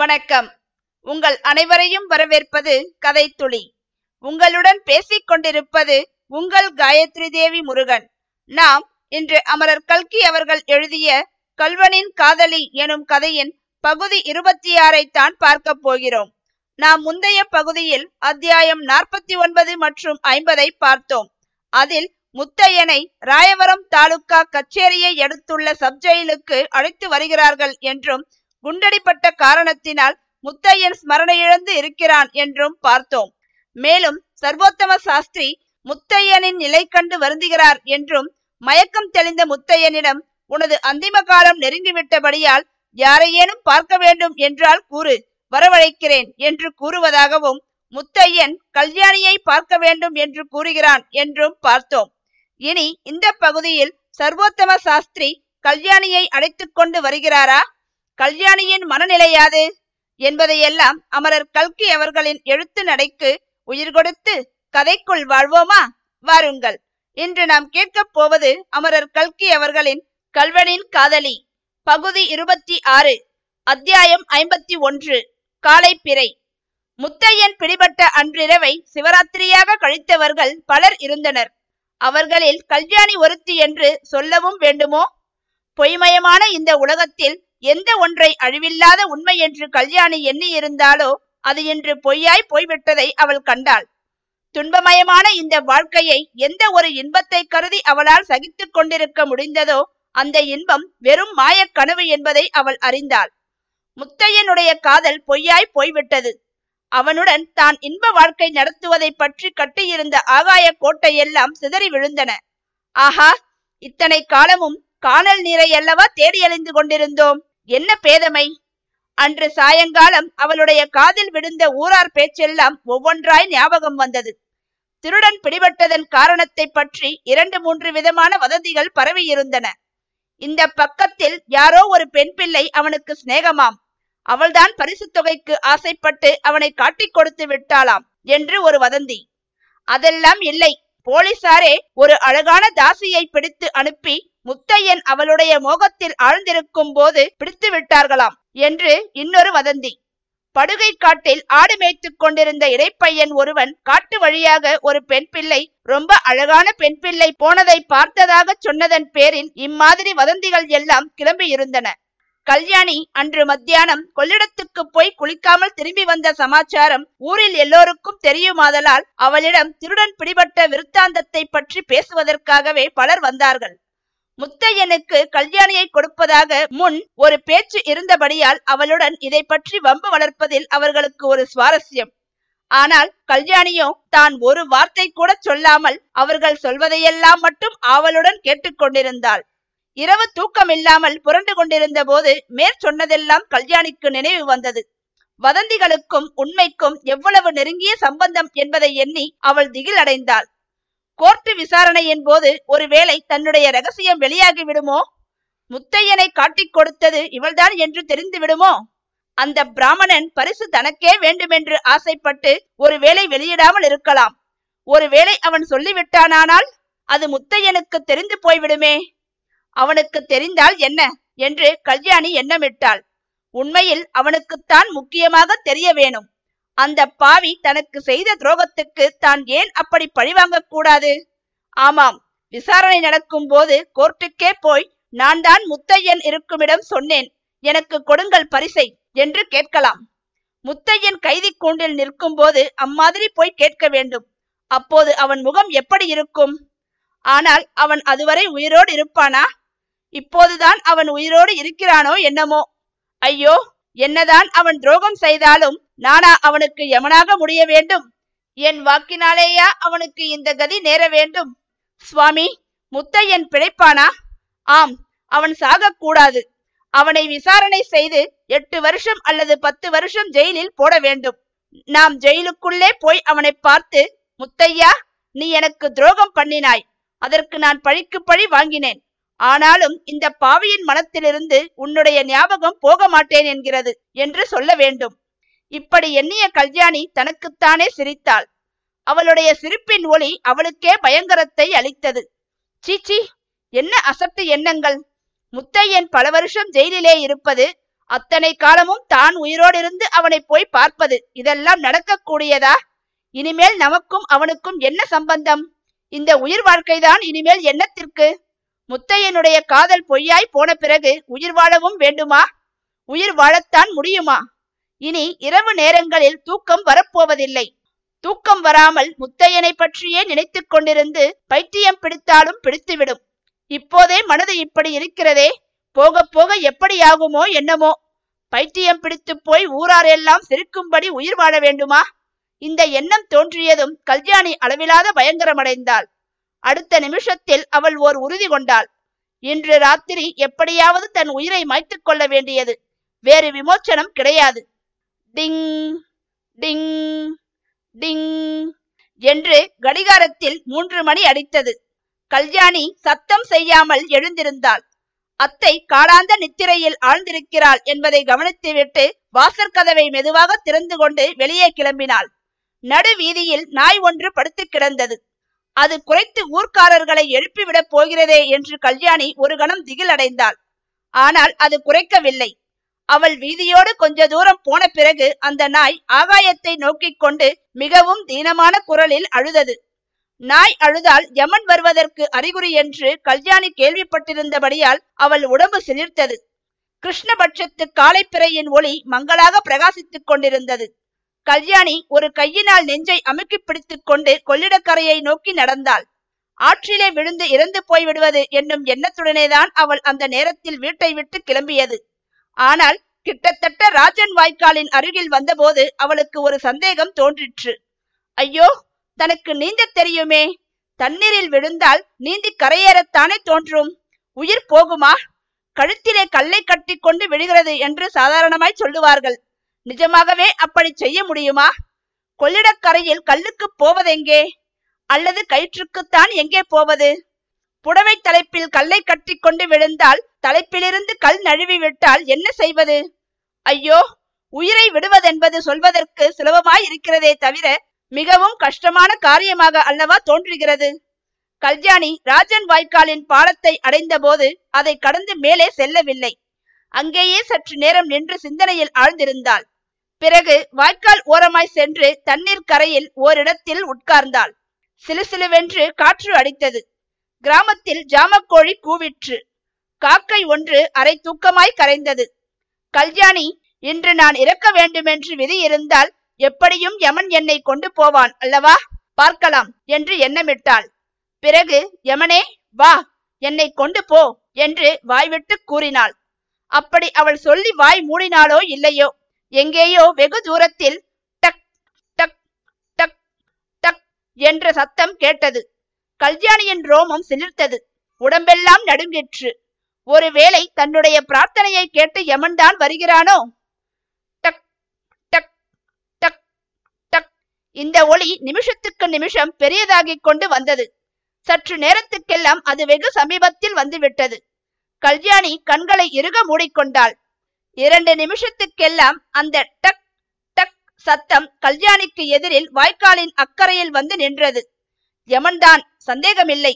வணக்கம். உங்கள் அனைவரையும் வரவேற்பது கதை துளி உங்களுடன் பேசிக் கொண்டிருப்பது உங்கள் காயத்ரி தேவி முருகன். நாம் இன்று அமரர் கல்கி அவர்கள் எழுதிய கல்வனின் காதலி எனும் கதையின் பகுதி இருபத்தி ஆறை தான் பார்க்க போகிறோம். நாம் முந்தைய பகுதியில் அத்தியாயம் நாற்பத்தி ஒன்பது மற்றும் ஐம்பதை பார்த்தோம். அதில் முத்தையனை ராயவரம் தாலுகா கச்சேரியை எடுத்துள்ள சப்ஜெயிலுக்கு அழைத்து வருகிறார்கள் என்றும் குண்டடிப்பட்ட காரணத்தினால் முத்தையன் ஸ்மரண இழந்து இருக்கிறான் என்றும் பார்த்தோம். மேலும் சர்வோத்தம சாஸ்திரி முத்தையனின் நிலை கண்டு வருந்துகிறார் என்றும் மயக்கம் தெளிந்த முத்தையனிடம் உனது அந்திம காலம் நெருங்கிவிட்டபடியால் யாரையேனும் பார்க்க வேண்டும் என்றால் கூறு வரவழைக்கிறேன் என்று கூறுவதாகவும் முத்தையன் கல்யாணியை பார்க்க வேண்டும் என்று கூறுகிறான் என்றும் பார்த்தோம். இனி இந்த பகுதியில் சர்வோத்தம சாஸ்திரி கல்யாணியை அழைத்து கொண்டு வருகிறாரா? கல்யாணியின் மனநிலையாது என்பதையெல்லாம் அமரர் கல்கி அவர்களின் எழுத்து நடைக்கு உயிர் கொடுத்து கதைக்குள் வாழ்வோமா? வாருங்கள். இன்று நாம் கேட்கப் போவது அமரர் கல்கி அவர்களின் கல்வனின் காதலி. பகுதி இருபத்தி ஆறு அத்தியாயம் ஐம்பத்தி ஒன்று காலை பிறை. முத்தையன் பிடிபட்ட அன்றிரவை சிவராத்திரியாக கழித்தவர்கள் பலர் இருந்தனர். அவர்களில் கல்யாணி ஒருத்தி என்று சொல்லவும் வேண்டுமோ? பொய்மயமான இந்த உலகத்தில் எந்த ஒன்றை அழிவில்லாத உண்மை என்று கல்யாணி எண்ணி இருந்தாலோ அது இன்று பொய்யாய் போய்விட்டதை அவள் கண்டாள். துன்பமயமான இந்த வாழ்க்கையை எந்த ஒரு இன்பத்தை கருதி அவளால் சகித்துக் கொண்டிருக்க முடிந்ததோ அந்த இன்பம் வெறும் மாயக்கனவு என்பதை அவள் அறிந்தாள். முத்தையனுடைய காதல் பொய்யாய் போய்விட்டது. அவனுடன் தான் இன்ப வாழ்க்கை நடத்துவதை பற்றி கட்டியிருந்த ஆகாய கோட்டையெல்லாம் சிதறி விழுந்தன. ஆஹா இத்தனை காலமும் காணல் நீரை அல்லவா தேடி அழிந்து கொண்டிருந்தோம்? என்ன பேதமை? அன்று சாயங்காலம் அவளுடைய காதில் விழுந்த ஊரார் பேச்செல்லாம் ஒவ்வொன்றாய் ஞாபகம் வந்தது. திருடன் பிடிபட்டதன் காரணத்தை பற்றி இரண்டு மூன்று விதமான வதந்திகள் பரவியிருந்தன. இந்த பக்கத்தில் யாரோ ஒரு பெண் பிள்ளை அவனுக்கு சிநேகமாம். அவள்தான் பரிசு தொகைக்கு ஆசைப்பட்டு அவனை காட்டிக் கொடுத்து விட்டாளாம் என்று ஒரு வதந்தி. அதெல்லாம் இல்லை. போலீசாரே ஒரு அழகான தாசியை பிடித்து அனுப்பி முத்தையன் அவளுடைய மோகத்தில் ஆழ்ந்திருக்கும் போது பிடித்து விட்டார்களாம் என்று இன்னொரு வதந்தி. படுகை காட்டில் ஆடு மேய்த்து கொண்டிருந்த இடைப்பையன் ஒருவன் காட்டு வழியாக ஒரு பெண் பிள்ளை ரொம்ப அழகான பெண் பிள்ளை போனதை பார்த்ததாக சொன்னதன் பேரில் இம்மாதிரி வதந்திகள் எல்லாம் கிளம்பியிருந்தன. கல்யாணி அன்று மத்தியானம் கொள்ளிடத்துக்கு போய் குளிக்காமல் திரும்பி வந்த சமாச்சாரம் ஊரில் எல்லோருக்கும் தெரியுமாதலால் அவளிடம் திருடன் பிடிபட்ட விருத்தாந்தத்தை பற்றி பேசுவதற்காகவே பலர் வந்தார்கள். முத்தையனுக்கு கல்யாணியை கொடுப்பதாக முன் ஒரு பேச்சு இருந்தபடியால் அவளுடன் இதை பற்றி வம்பு வளர்ப்பதில் அவர்களுக்கு ஒரு சுவாரஸ்யம். ஆனால் கல்யாணியோ தான் ஒரு வார்த்தை கூட சொல்லாமல் அவர்கள் சொல்வதையெல்லாம் மட்டும் ஆவலுடன் கேட்டுக்கொண்டிருந்தாள் இரவு தூக்கம் இல்லாமல் புரண்டு கொண்டிருந்த போது மேற் சொன்னதெல்லாம் கல்யாணிக்கு நினைவு வந்தது. வதந்திகளுக்கும் உண்மைக்கும் எவ்வளவு நெருங்கிய சம்பந்தம் என்பதை எண்ணி அவள் திகில் அடைந்தாள் கோர்ட்டு விசாரணையின் போது ஒருவேளை தன்னுடைய ரகசியம் வெளியாகி விடுமோ? முத்தையனை காட்டிக் கொடுத்தது இவள்தான் என்று தெரிந்து விடுமோ? அந்த பிராமணன் பரிசு தனக்கே வேண்டுமென்று ஆசைப்பட்டு ஒருவேளை வெளியிடாமல் இருக்கலாம். ஒருவேளை அவன் சொல்லிவிட்டானானால் அது முத்தையனுக்கு தெரிந்து போய்விடுமே. அவனுக்கு தெரிந்தால் என்ன? என்று கல்யாணி எண்ணமிட்டாள். உண்மையில் அவனுக்குத்தான் முக்கியமாக தெரிய வேணும். அந்த பாவி தனக்கு செய்த துரோகத்துக்கு தான் ஏன் அப்படி பழிவாங்க கூடாது? ஆமாம் விசாரணை நடக்கும் போது கோர்ட்டுக்கே போய் நான் தான் முத்தையன் இருக்குமிடம் சொன்னேன். எனக்கு கொடுங்கள் பரிசை என்று கேட்கலாம். முத்தையன் கைதி கூண்டில் நிற்கும் போது அம்மாதிரி போய் கேட்க வேண்டும். அப்போது அவன் முகம் எப்படி இருக்கும்? ஆனால் அவன் அதுவரை உயிரோடு இருப்பானா? இப்போதுதான் அவன் உயிரோடு இருக்கிறானோ என்னமோ? ஐயோ என்னதான் அவன் துரோகம் செய்தாலும் நானா அவனுக்கு யமனாக முடிய வேண்டும்? என் வாக்கினாலேயா அவனுக்கு இந்த கதி நேர வேண்டும்? சுவாமி முத்தையன் பிழைப்பானா? ஆம் அவன் சாகக்கூடாது. அவனை விசாரணை செய்து எட்டு வருஷம் அல்லது பத்து வருஷம் ஜெயிலில் போட வேண்டும். நாம் ஜெயிலுக்குள்ளே போய் அவனை பார்த்து முத்தையா நீ எனக்கு துரோகம் பண்ணினாய். அதற்கு நான் பழிக்கு பழி வாங்கினேன். ஆனாலும் இந்த பாவியின் மனத்திலிருந்து உன்னுடைய ஞாபகம் போக மாட்டேன் என்கிறது என்று சொல்ல வேண்டும். இப்படி எண்ணிய கல்யாணி தனக்குத்தானே சிரித்தாள். அவளுடைய சிரிப்பின் ஒளி அவளுக்கே பயங்கரத்தை அளித்தது. சீச்சி என்ன அசட்டு எண்ணங்கள்? முத்தையன் பல வருஷம் ஜெயிலிலே இருப்பது அத்தனை காலமும் தான் உயிரோடு இருந்து அவனை போய் பார்ப்பது இதெல்லாம் நடக்கக்கூடியதா? இனிமேல் நமக்கும் அவனுக்கும் என்ன சம்பந்தம்? இந்த உயிர் வாழ்க்கைதான் இனிமேல் என்னத்திற்கு? முத்தையனுடைய காதல் பொய்யாய் போன பிறகு உயிர் வாழவும் வேண்டுமா? உயிர் வாழத்தான் முடியுமா? இனி இரவு நேரங்களில் தூக்கம் வரப்போவதில்லை. தூக்கம் வராமல் முத்தையனை பற்றியே நினைத்து கொண்டிருந்து பைத்தியம் பிடித்தாலும் பிடித்துவிடும். இப்போதே மனது இப்படி இருக்கிறதே போக போக எப்படியாகுமோ என்னமோ? பைத்தியம் பிடித்து போய் ஊராரெல்லாம் சிரிக்கும்படி உயிர் வாழ வேண்டுமா? இந்த எண்ணம் தோன்றியதும் கல்யாணி அளவிலாத பயங்கரமடைந்தாள். அடுத்த நிமிஷத்தில் அவள் ஓர் உறுதி கொண்டாள். இன்று ராத்திரி எப்படியாவது தன் உயிரை மாய்த்துக் கொள்ள வேண்டியது. வேறு விமோச்சனம் கிடையாது. டிங் டிங் டிங் என்று கடிகாரத்தில் மூன்று மணி அடித்தது. கல்யாணி சத்தம் செய்யாமல் எழுந்திருந்தாள். அத்தை காடாந்த நித்திரையில் ஆழ்ந்திருக்கிறாள் என்பதை கவனித்துவிட்டு வாசற்கதவை மெதுவாக திறந்து கொண்டு வெளியே கிளம்பினாள். நடு வீதியில் நாய் ஒன்று படுத்து கிடந்தது. அது குறைத்து ஊர்க்காரர்களை எழுப்பிவிடப் போகிறதே என்று கல்யாணி ஒரு கணம் திகில் அடைந்தாள் ஆனால் அது குறைக்கவில்லை. அவள் வீதியோடு கொஞ்ச தூரம் போன பிறகு அந்த நாய் ஆகாயத்தை நோக்கிக் கொண்டு மிகவும் தீனமான குரலில் அழுதது. நாய் அழுதால் யமன் வருவதற்கு அறிகுறி என்று கல்யாணி கேள்விப்பட்டிருந்தபடியால் அவள் உடம்பு சிலிர்த்தது. கிருஷ்ணபட்சத்து காலைப்பிறையின் ஒளி மங்களாக பிரகாசித்துக் கொண்டிருந்தது. கல்யாணி ஒரு கையினால் நெஞ்சை அமுக்கி பிடித்துக் கொண்டு கொள்ளிடக்கரையை நோக்கி நடந்தாள். ஆற்றிலே விழுந்து இறந்து போய்விடுவது என்னும் எண்ணத்துடனேதான் அவள் அந்த நேரத்தில் வீட்டை விட்டு கிளம்பியது. ஆனால் கிட்டத்தட்ட ராஜன் வாய்க்காலின் அருகில் வந்தபோது அவளுக்கு ஒரு சந்தேகம் தோன்றிற்று. ஐயோ தனக்கு நீந்த தெரியுமே? தண்ணீரில் விழுந்தால் நீந்தி கரையேறத்தானே தோன்றும்? உயிர் போகுமா? கழுத்திலே கல்லை கட்டி கொண்டு விழுகிறது என்று சாதாரணமாய் சொல்லுவார்கள். நிஜமாகவே அப்படி செய்ய முடியுமா? கொள்ளிடக்கரையில் கல்லுக்கு போவதெங்கே அல்லது கயிற்றுக்குத்தான் எங்கே போவது? புடவை தலைப்பில் கல்லை கட்டி கொண்டு விழுந்தால் தலைப்பிலிருந்து கல் நழுவி விட்டால் என்ன செய்வது? ஐயோ உயிரை விடுவதென்பது சொல்வதற்கு சுலபமாய் இருக்கிறதே தவிர மிகவும் கஷ்டமான காரியமாக அல்லவா தோன்றுகிறது? கல்யாணி ராஜன் வாய்க்காலின் பாலத்தை அடைந்த போது அதை கடந்து மேலே செல்லவில்லை. அங்கேயே சற்று நேரம் நின்று சிந்தனையில் ஆழ்ந்திருந்தாள். பிறகு வாய்க்கால் ஓரமாய் சென்று தண்ணீர் கரையில் ஓரிடத்தில் உட்கார்ந்தாள். சிலுசிலுவென்று காற்று அடித்தது. கிராமத்தில் ஜாமக்கோழி கூவிற்று. காக்கை ஒன்று அரை தூக்கமாய் கரைந்தது. கல்யாணி இன்று நான் இறக்க வேண்டுமென்று விதி இருந்தால் எப்படியும் யமன் என்னை கொண்டு போவான் அல்லவா? பார்க்கலாம் என்று எண்ணமிட்டாள். பிறகு யமனே வா என்னை கொண்டு போ என்று வாய்விட்டு கூறினாள். அப்படி அவள் சொல்லி வாய் மூடினாளோ இல்லையோ? எங்கேயோ வெகு தூரத்தில் டக் டக் டக் டக் என்ற சத்தம் கேட்டது. கல்யாணியின் ரோமம் சிலிர்த்தது. உடம்பெல்லாம் நடுங்கிற்று. ஒருவேளை தன்னுடைய பிரார்த்தனையை கேட்டு யமன்தான் வருகிறானோ? டக் டக் டக் டக். இந்த ஒளி நிமிஷத்துக்கு நிமிஷம் பெரியதாகிக் கொண்டு வந்தது. சற்று நேரத்துக்கெல்லாம் அது வெகு சமீபத்தில் வந்துவிட்டது. கல்யாணி கண்களை இறுக மூடிக்கொண்டாள். இரண்டு நிமிஷத்துக்கெல்லாம் அந்த டக் டக் சத்தம் கல்யாணிக்கு எதிரில் வாய்க்காலின் அக்கறையில் வந்து நின்றது. யமன்தான் சந்தேகமில்லை.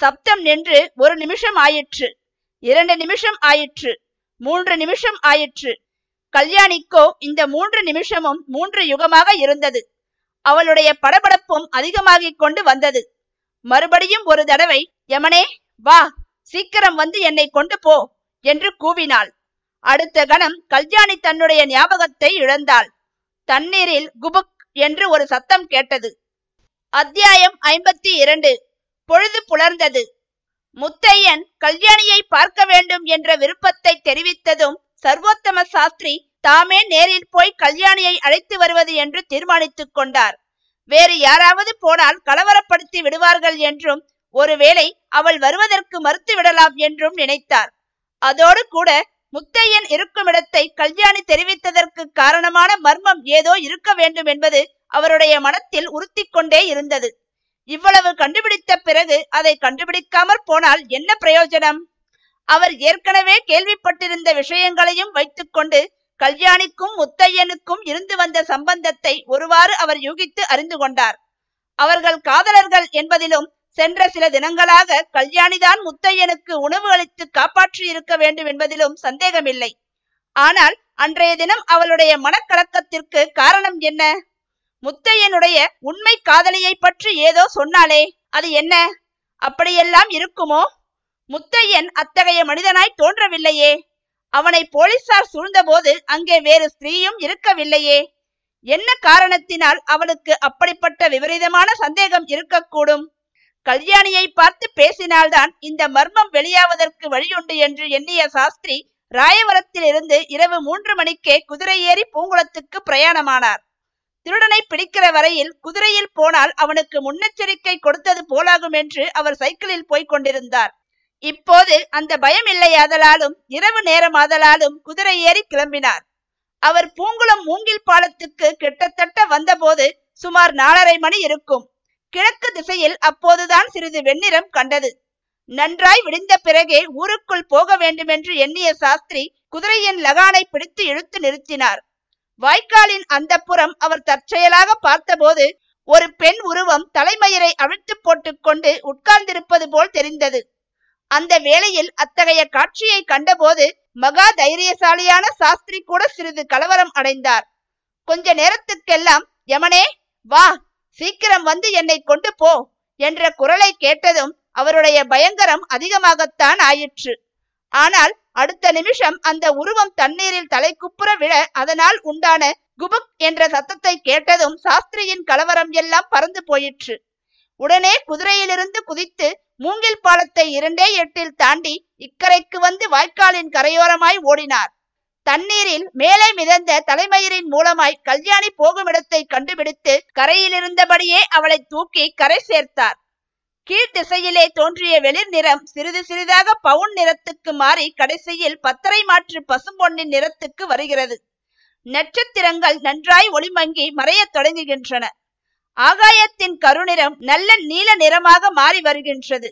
சப்தம் நின்று ஒரு நிமிஷம் ஆயிற்று. இரண்டு நிமிஷம் ஆயிற்று. மூன்று நிமிஷம் ஆயிற்று. கல்யாணிக்கோ இந்த மூன்று நிமிஷமும் மூன்று யுகமாக இருந்தது. அவளுடைய படபடப்பும் அதிகமாகிக் கொண்டு வந்தது. மறுபடியும் ஒரு தடவை யமனே வா சீக்கிரம் வந்து என்னை கொண்டு போ என்று கூவினாள். அடுத்த கணம் கல்யாணி தன்னுடைய ஞாபகத்தை இழந்தாள். தண்ணீரில் குபுக் என்று ஒரு சத்தம் கேட்டது. அத்தியாயம் ஐம்பத்தி இரண்டு. பொழுது புலர்ந்தது. முத்தையன் கல்யாணியை பார்க்க வேண்டும் என்ற விருப்பத்தை தெரிவித்ததும் சர்வோத்தம சாஸ்திரி தாமே நேரில் போய் கல்யாணியை அழைத்து வருவது என்று தீர்மானித்துக் கொண்டார். வேறு யாராவது போனால் கலவரப்படுத்தி விடுவார்கள் என்றும் ஒருவேளை அவள் வருவதற்கு மறுத்து விடலாம் என்றும் நினைத்தார். அதோடு கூட முத்தையன் இருக்கும் இடத்தை கல்யாணி தெரிவித்ததற்கு காரணமான மர்மம் ஏதோ இருக்க வேண்டும் என்பது அவருடைய மனத்தில் உறுத்தி கொண்டே இருந்தது. இவ்வளவு கண்டுபிடித்த பிறகு அதை கண்டுபிடிக்காமற் போனால் என்ன பிரயோஜனம்? அவர் ஏற்கனவே கேள்விப்பட்டிருந்த விஷயங்களையும் வைத்துக்கொண்டு கல்யாணிக்கும் முத்தையனுக்கும் இருந்து வந்த சம்பந்தத்தை ஒருவாறு அவர் யூகித்து அறிந்து கொண்டார். அவர்கள் காதலர்கள் என்பதிலும் சென்ற சில தினங்களாக கல்யாணிதான் முத்தையனுக்கு உணவு அளித்து காப்பாற்றி இருக்க வேண்டும் என்பதிலும் சந்தேகமில்லை. ஆனால் அன்றைய தினம் அவளுடைய மனக்கலக்கத்திற்கு காரணம் என்ன? முத்தையனுடைய உண்மை காதலியை பற்றி ஏதோ சொன்னாலே அது என்ன? அப்படியெல்லாம் இருக்குமோ? முத்தையன் அத்தகைய மனிதனாய் தோன்றவில்லையே. அவனை போலீசார் சூழ்ந்தபோது அங்கே வேறு ஸ்திரீயும் இருக்கவில்லையே. என்ன காரணத்தினால் அவளுக்கு அப்படிப்பட்ட விபரீதமான சந்தேகம் இருக்கக்கூடும்? கல்யாணியை பார்த்து பேசினால்தான் இந்த மர்மம் வெளியாவதற்கு வழியுண்டு என்று எண்ணிய சாஸ்திரி ராயவரத்தில் இருந்து இரவு மூன்று மணிக்கே குதிரை ஏறி பூங்குளத்துக்கு பிரயாணமானார். திருடனை பிடிக்கிற வரையில் குதிரையில் போனால் அவனுக்கு முன்னெச்சரிக்கை கொடுத்தது போலாகும் என்று அவர் சைக்கிளில் போய்க் கொண்டிருந்தார். இப்போது அந்த பயம் இல்லையாதலாலும் இரவு நேரமாதலாலும் குதிரை ஏறி கிளம்பினார். அவர் பூங்குளம் மூங்கில் பாலத்துக்கு கிட்டத்தட்ட வந்தபோது சுமார் நாலரை மணி இருக்கும். கிழக்கு திசையில் அப்போதுதான் சிறிது வெண்ணிறம் கண்டது. நன்றாய் விடிந்த பிறகே ஊருக்குள் போக வேண்டுமென்று எண்ணிய சாஸ்திரி குதிரையின் லகானை பிடித்து இழுத்து நிறுத்தினார். வாய்க்காலின் அந்த புறம் அவர் தற்செயலாக பார்த்தபோது ஒரு பெண் உருவம் தலைமயிரை அவிழ்த்து போட்டுக்கொண்டு உட்கார்ந்திருப்பது போல் தெரிந்தது. அந்த வேளையில் அத்தகைய காட்சியை கண்டபோது மகா தைரியசாலியான சாஸ்திரி கூட சிறிது கலவரம் அடைந்தார். கொஞ்ச நேரத்துக்கெல்லாம் யமனே வா சீக்கிரம் வந்து என்னை கொண்டு போ என்ற குரலை கேட்டதும் அவருடைய பயங்கரம் அதிகமாகத்தான் ஆயிற்று. ஆனால் அடுத்த நிமிஷம் அந்த உருவம் தண்ணீரில் தலைக்குப்புற விழ அதனால் உண்டான குபுக் என்ற சத்தத்தை கேட்டதும் சாஸ்திரியின் கலவரம் எல்லாம் பறந்து போயிற்று. உடனே குதிரையிலிருந்து குதித்து மூங்கில் பாலத்தை இரண்டே எட்டில் தாண்டி இக்கரைக்கு வந்து வாய்க்காலின் கரையோரமாய் ஓடினார். தண்ணீரில் மேலே மிதந்த தலைமயிரின் மூலமாய் கல்யாணி போகுமிடத்தை கண்டுபிடித்து கரையிலிருந்தபடியே அவளை தூக்கி கரை சேர்த்தார். கீழ் திசையிலே தோன்றிய வெளிர் நிறம் சிறிது சிறிதாக பவுன் நிறத்துக்கு மாறி கடைசியில் பத்தரை மாற்று பசும்பொன்னின் நிறத்துக்கு வருகிறது. நட்சத்திரங்கள் நன்றாய் ஒளிமங்கி மறையத் தொடங்குகின்றன. ஆகாயத்தின் கருநிறம் நல்ல நீல நிறமாக மாறி வருகின்றது.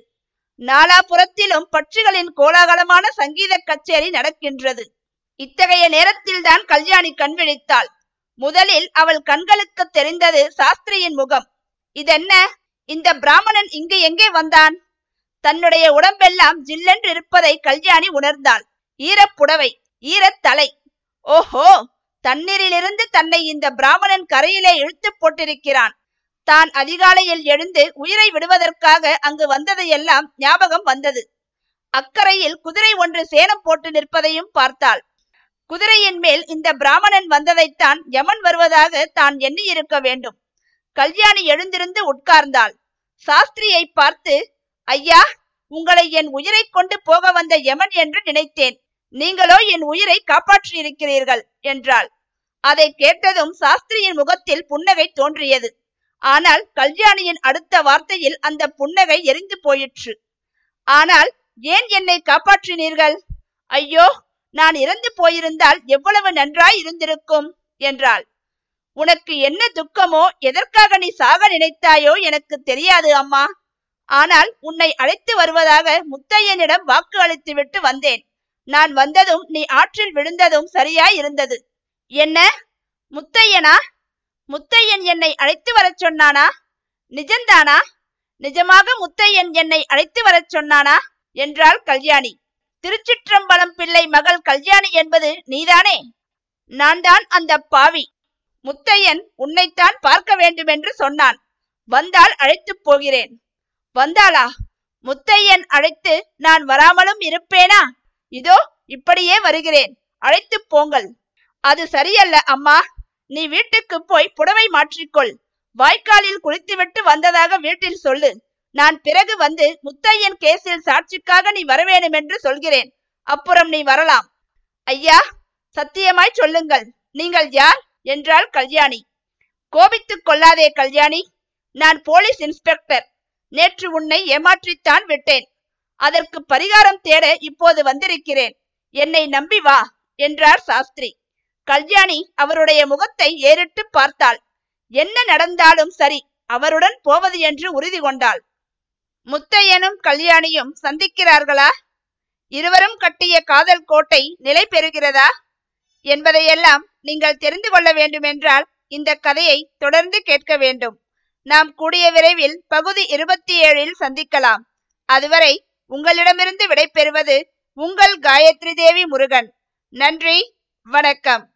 நாலாபுறத்திலும் பட்சிகளின் கோலாகலமான சங்கீத கச்சேரி நடக்கின்றது. இத்தகைய நேரத்தில்தான் கல்யாணி கண் விழித்தாள். முதலில் அவள் கண்களுக்கு தெரிந்தது சாஸ்திரியின் முகம். இதென்ன? இந்த பிராமணன் இங்கு எங்கே வந்தான்? தன்னுடைய உடம்பெல்லாம் ஜில்லென்று இருப்பதை கல்யாணி உணர்ந்தாள். ஈரப்புடவை ஈரத்தலை ஓஹோ! தண்ணீரிலிருந்து தன்னை இந்த பிராமணன் கரையிலே இழுத்து போட்டிருக்கிறான். தான் அதிகாலையில் எழுந்து உயிரை விடுவதற்காக அங்கு வந்ததையெல்லாம் ஞாபகம் வந்தது. அக்கறையில் குதிரை ஒன்று சேனம் போட்டு நிற்பதையும் பார்த்தாள். குதிரையின் மேல் இந்த பிராமணன் வந்ததைத்தான் யமன் வருவதாக தான் எண்ணி இருக்க வேண்டும். கல்யாணி எழுந்திருந்து உட்கார்ந்தாள். சாஸ்திரியை பார்த்து ஐயா உங்களை என் உயிரை கொண்டு போக வந்த யமன் என்று நினைத்தேன். நீங்களோ என் உயிரை காப்பாற்றியிருக்கிறீர்கள் என்றாள். அதை கேட்டதும் சாஸ்திரியின் முகத்தில் புன்னகை தோன்றியது. ஆனால் கல்யாணியின் அடுத்த வார்த்தையில் அந்த புன்னகை எரிந்து போயிற்று. ஆனால் ஏன் என்னை காப்பாற்றினீர்கள்? ஐயோ நான் இறந்து போயிருந்தால் எவ்வளவு நன்றாய் இருந்திருக்கும்? என்றாள். உனக்கு என்ன துக்கமோ எதற்காக நீ சாக நினைத்தாயோ எனக்கு தெரியாது அம்மா. ஆனால் உன்னை அழைத்து வருவதாக முத்தையனிடம் வாக்கு அளித்துவிட்டு வந்தேன். நான் வந்ததும் நீ ஆற்றில் விழுந்ததும் சரியாய் இருந்தது. என்ன? முத்தையனா? முத்தையன் என்னை அழைத்து வரச் சொன்னானா? நிஜந்தானா நிஜமாக முத்தையன் என்னை அழைத்து வரச் சொன்னானா? என்றாள் கல்யாணி. திருச்சிற்றம்பலம் பிள்ளை மகள் கல்யாணி என்பது நீதானே? நான் தான் அந்த பாவி. முத்தையன் உன்னைத்தான் பார்க்க வேண்டும் என்று சொன்னான். வந்தால் அழைத்து போகிறேன். வந்தாளா? முத்தையன் அழைத்து நான் வராமலும் இருப்பேனா? இதோ இப்படியே வருகிறேன். அழைத்து போங்கள். அது சரியல்ல அம்மா. நீ வீட்டுக்கு போய் புடவை மாற்றிக்கொள். வாய்க்காலில் குளித்துவிட்டு வந்ததாக வீட்டில் சொல்லு. நான் பிறகு வந்து முத்தையன் கேஸில் சாட்சிக்காக நீ வரவேணும் என்று சொல்கிறேன். அப்புறம் நீ வரலாம். ஐயா சத்தியமாய் சொல்லுங்கள். நீங்கள் யார்? என்றாள் கல்யாணி. கோபித்துக் கொள்ளாதே கல்யாணி. நான் போலீஸ் இன்ஸ்பெக்டர். நேற்று உன்னை ஏமாற்றித்தான் விட்டேன். அதற்கு பரிகாரம் தேட இப்போது வந்திருக்கிறேன். என்னை நம்பி வா என்றார் சாஸ்திரி. கல்யாணி அவருடைய முகத்தை ஏறிட்டு பார்த்தாள். என்ன நடந்தாலும் சரி அவருடன் போவது என்று உறுதி கொண்டாள். முத்தையனும் கல்யாணியும் சந்திக்கிறார்களா? இருவரும் கட்டிய காதல் கோட்டை நிலை பெறுகிறதா? என்பதையெல்லாம் நீங்கள் தெரிந்து கொள்ள வேண்டுமென்றால் இந்த கதையை தொடர்ந்து கேட்க வேண்டும். நாம் கூடிய விரைவில் பகுதி இருபத்தி ஏழில் சந்திக்கலாம். அதுவரை உங்களிடமிருந்து விடைபெறுவது உங்கள் காயத்ரி தேவி முருகன். நன்றி வணக்கம்.